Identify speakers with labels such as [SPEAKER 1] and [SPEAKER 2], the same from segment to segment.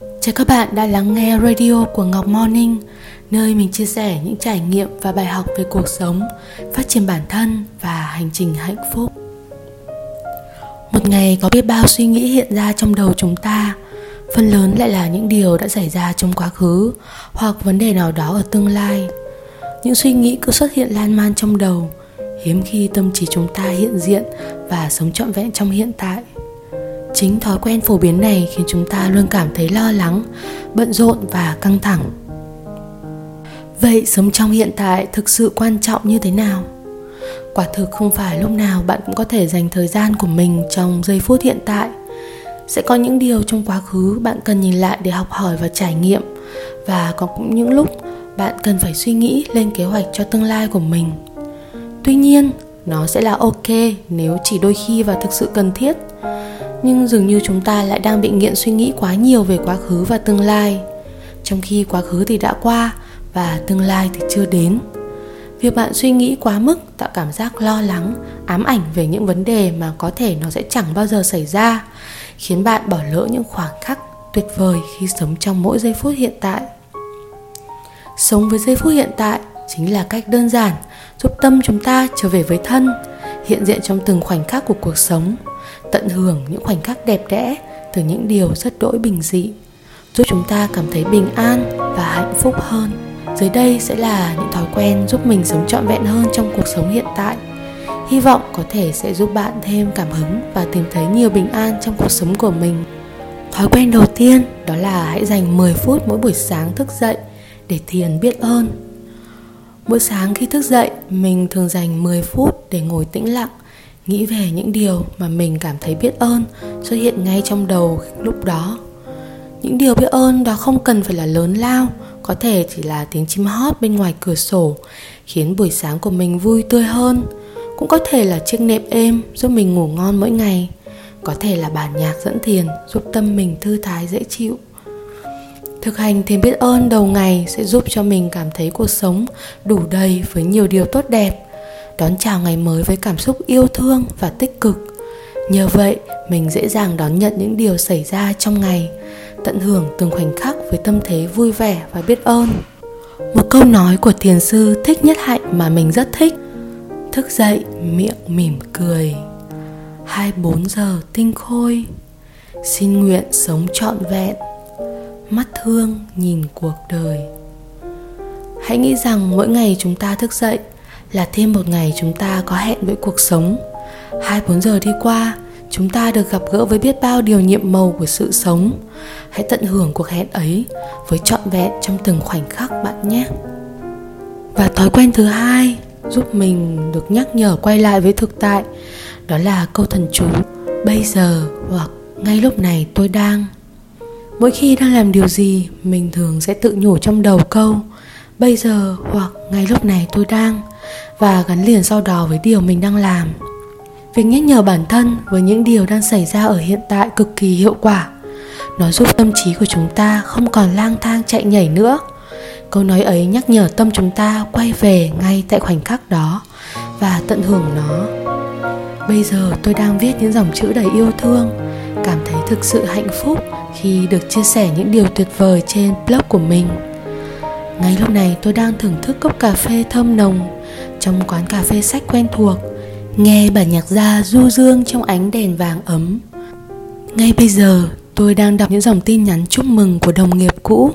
[SPEAKER 1] Chào các bạn đã lắng nghe radio của Ngọc Morning, nơi mình chia sẻ những trải nghiệm và bài học về cuộc sống, phát triển bản thân và hành trình hạnh phúc. Một ngày có biết bao suy nghĩ hiện ra trong đầu chúng ta, phần lớn lại là những điều đã xảy ra trong quá khứ hoặc vấn đề nào đó ở tương lai. Những suy nghĩ cứ xuất hiện lan man trong đầu, hiếm khi tâm trí chúng ta hiện diện và sống trọn vẹn trong hiện tại chính thói quen phổ biến này khiến chúng ta luôn cảm thấy lo lắng, bận rộn và căng thẳng. Vậy sống trong hiện tại thực sự quan trọng như thế nào? Quả thực không phải lúc nào bạn cũng có thể dành thời gian của mình trong giây phút hiện tại. Sẽ có những điều trong quá khứ bạn cần nhìn lại để học hỏi và trải nghiệm, và có cũng những lúc bạn cần phải suy nghĩ lên kế hoạch cho tương lai của mình. Tuy nhiên, nó sẽ là ok nếu chỉ đôi khi và thực sự cần thiết nhưng dường như chúng ta lại đang bị nghiện suy nghĩ quá nhiều về quá khứ và tương lai. Trong khi quá khứ thì đã qua và tương lai thì chưa đến. Việc bạn suy nghĩ quá mức tạo cảm giác lo lắng, ám ảnh về những vấn đề mà có thể nó sẽ chẳng bao giờ xảy ra, khiến bạn bỏ lỡ những khoảnh khắc tuyệt vời khi sống trong mỗi giây phút hiện tại. Sống với giây phút hiện tại chính là cách đơn giản giúp tâm chúng ta trở về với thân, hiện diện trong từng khoảnh khắc của cuộc sống tận hưởng những khoảnh khắc đẹp đẽ từ những điều rất đỗi bình dị. Giúp chúng ta cảm thấy bình an và hạnh phúc hơn. Dưới đây sẽ là những thói quen giúp mình sống trọn vẹn hơn trong cuộc sống hiện tại. Hy vọng có thể sẽ giúp bạn thêm cảm hứng và tìm thấy nhiều bình an trong cuộc sống của mình. Thói quen đầu tiên đó là hãy dành 10 phút mỗi buổi sáng thức dậy để thiền biết ơn. Mỗi sáng khi thức dậy, mình thường dành 10 phút để ngồi tĩnh lặng nghĩ về những điều mà mình cảm thấy biết ơn xuất hiện ngay trong đầu lúc đó. Những điều biết ơn đó không cần phải là lớn lao, có thể chỉ là tiếng chim hót bên ngoài cửa sổ, khiến buổi sáng của mình vui tươi hơn. Cũng có thể là chiếc nệm êm giúp mình ngủ ngon mỗi ngày. Có thể là bản nhạc dẫn thiền giúp tâm mình thư thái, dễ chịu. Thực hành thiền biết ơn đầu ngày sẽ giúp cho mình cảm thấy cuộc sống đủ đầy với nhiều điều tốt đẹp đón chào ngày mới với cảm xúc yêu thương và tích cực. Nhờ vậy, mình dễ dàng đón nhận những điều xảy ra trong ngày, tận hưởng từng khoảnh khắc với tâm thế vui vẻ và biết ơn. Một câu nói của thiền sư thích nhất hạnh mà mình rất thích, thức dậy, miệng mỉm cười. 24 giờ tinh khôi. Xin nguyện sống trọn vẹn. Mắt thương nhìn cuộc đời. Hãy nghĩ rằng mỗi ngày chúng ta thức dậy là thêm một ngày chúng ta có hẹn với cuộc sống. 24 giờ đi qua, chúng ta được gặp gỡ với biết bao điều nhiệm màu của sự sống. Hãy tận hưởng cuộc hẹn ấy với trọn vẹn trong từng khoảnh khắc bạn nhé. Và thói quen thứ hai giúp mình được nhắc nhở quay lại với thực tại, đó là câu thần chú, bây giờ hoặc ngay lúc này tôi đang. Mỗi khi đang làm điều gì, mình thường sẽ tự nhủ trong đầu câu, bây giờ hoặc ngay lúc này tôi đang và gắn liền sau đó với điều mình đang làm. Việc nhắc nhở bản thân với những điều đang xảy ra ở hiện tại cực kỳ hiệu quả. Nó giúp tâm trí của chúng ta không còn lang thang chạy nhảy nữa. Câu nói ấy nhắc nhở tâm chúng ta quay về ngay tại khoảnh khắc đó và tận hưởng nó. Bây giờ tôi đang viết những dòng chữ đầy yêu thương, cảm thấy thực sự hạnh phúc khi được chia sẻ những điều tuyệt vời trên blog của mình ngay lúc này tôi đang thưởng thức cốc cà phê thơm nồng trong quán cà phê sách quen thuộc, nghe bản nhạc gia du dương trong ánh đèn vàng ấm. Ngay bây giờ, tôi đang đọc những dòng tin nhắn chúc mừng của đồng nghiệp cũ.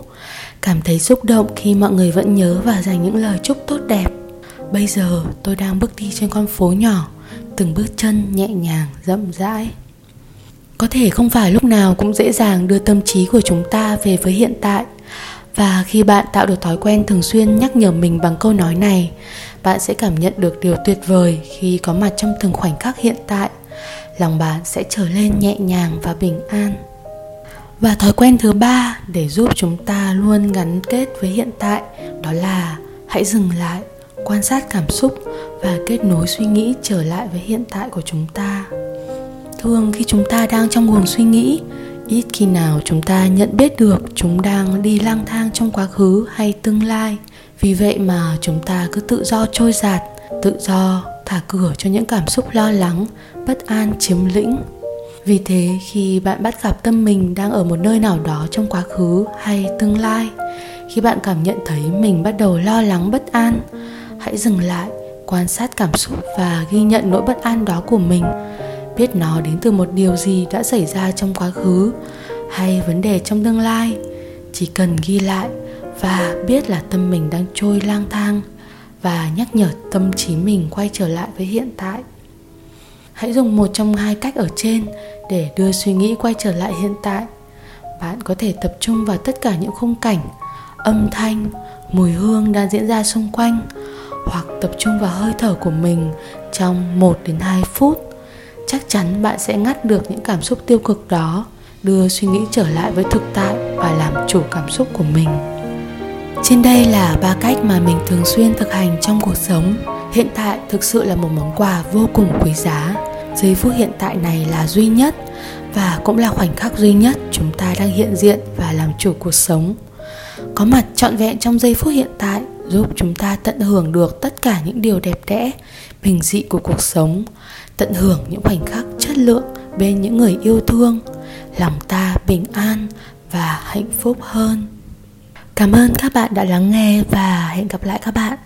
[SPEAKER 1] Cảm thấy xúc động khi mọi người vẫn nhớ và dành những lời chúc tốt đẹp. Bây giờ, tôi đang bước đi trên con phố nhỏ, từng bước chân nhẹ nhàng rậm rãi. Có thể không phải lúc nào cũng dễ dàng đưa tâm trí của chúng ta về với hiện tại và khi bạn tạo được thói quen thường xuyên nhắc nhở mình bằng câu nói này, bạn sẽ cảm nhận được điều tuyệt vời khi có mặt trong từng khoảnh khắc hiện tại. Lòng bạn sẽ trở lên nhẹ nhàng và bình an. Và thói quen thứ ba để giúp chúng ta luôn gắn kết với hiện tại đó là hãy dừng lại, quan sát cảm xúc và kết nối suy nghĩ trở lại với hiện tại của chúng ta. Thường khi chúng ta đang trong guồng suy nghĩ ít khi nào chúng ta nhận biết được chúng đang đi lang thang trong quá khứ hay tương lai. Vì vậy mà chúng ta cứ tự do trôi giạt, tự do thả cửa cho những cảm xúc lo lắng, bất an, chiếm lĩnh. Vì thế, khi bạn bắt gặp tâm mình đang ở một nơi nào đó trong quá khứ hay tương lai, khi bạn cảm nhận thấy mình bắt đầu lo lắng bất an, hãy dừng lại, quan sát cảm xúc và ghi nhận nỗi bất an đó của mình biết nó đến từ một điều gì đã xảy ra trong quá khứ hay vấn đề trong tương lai. Chỉ cần ghi lại và biết là tâm mình đang trôi lang thang và nhắc nhở tâm trí mình quay trở lại với hiện tại. Hãy dùng một trong hai cách ở trên để đưa suy nghĩ quay trở lại hiện tại. Bạn có thể tập trung vào tất cả những khung cảnh, âm thanh, mùi hương đang diễn ra xung quanh, hoặc tập trung vào hơi thở của mình trong 1 đến 2 phút. Chắn bạn sẽ ngắt được những cảm xúc tiêu cực đó, đưa suy nghĩ trở lại với thực tại và làm chủ cảm xúc của mình. Trên đây là ba cách mà mình thường xuyên thực hành trong cuộc sống. Hiện tại thực sự là một món quà vô cùng quý giá. Giây phút hiện tại này là duy nhất và cũng là khoảnh khắc duy nhất chúng ta đang hiện diện và làm chủ cuộc sống. Có mặt trọn vẹn trong giây phút hiện tại giúp chúng ta tận hưởng được tất cả những điều đẹp đẽ, bình dị của cuộc sống, tận hưởng những khoảnh khắc chất lượng bên những người yêu thương, lòng ta bình an và hạnh phúc hơn. Cảm ơn các bạn đã lắng nghe và hẹn gặp lại các bạn.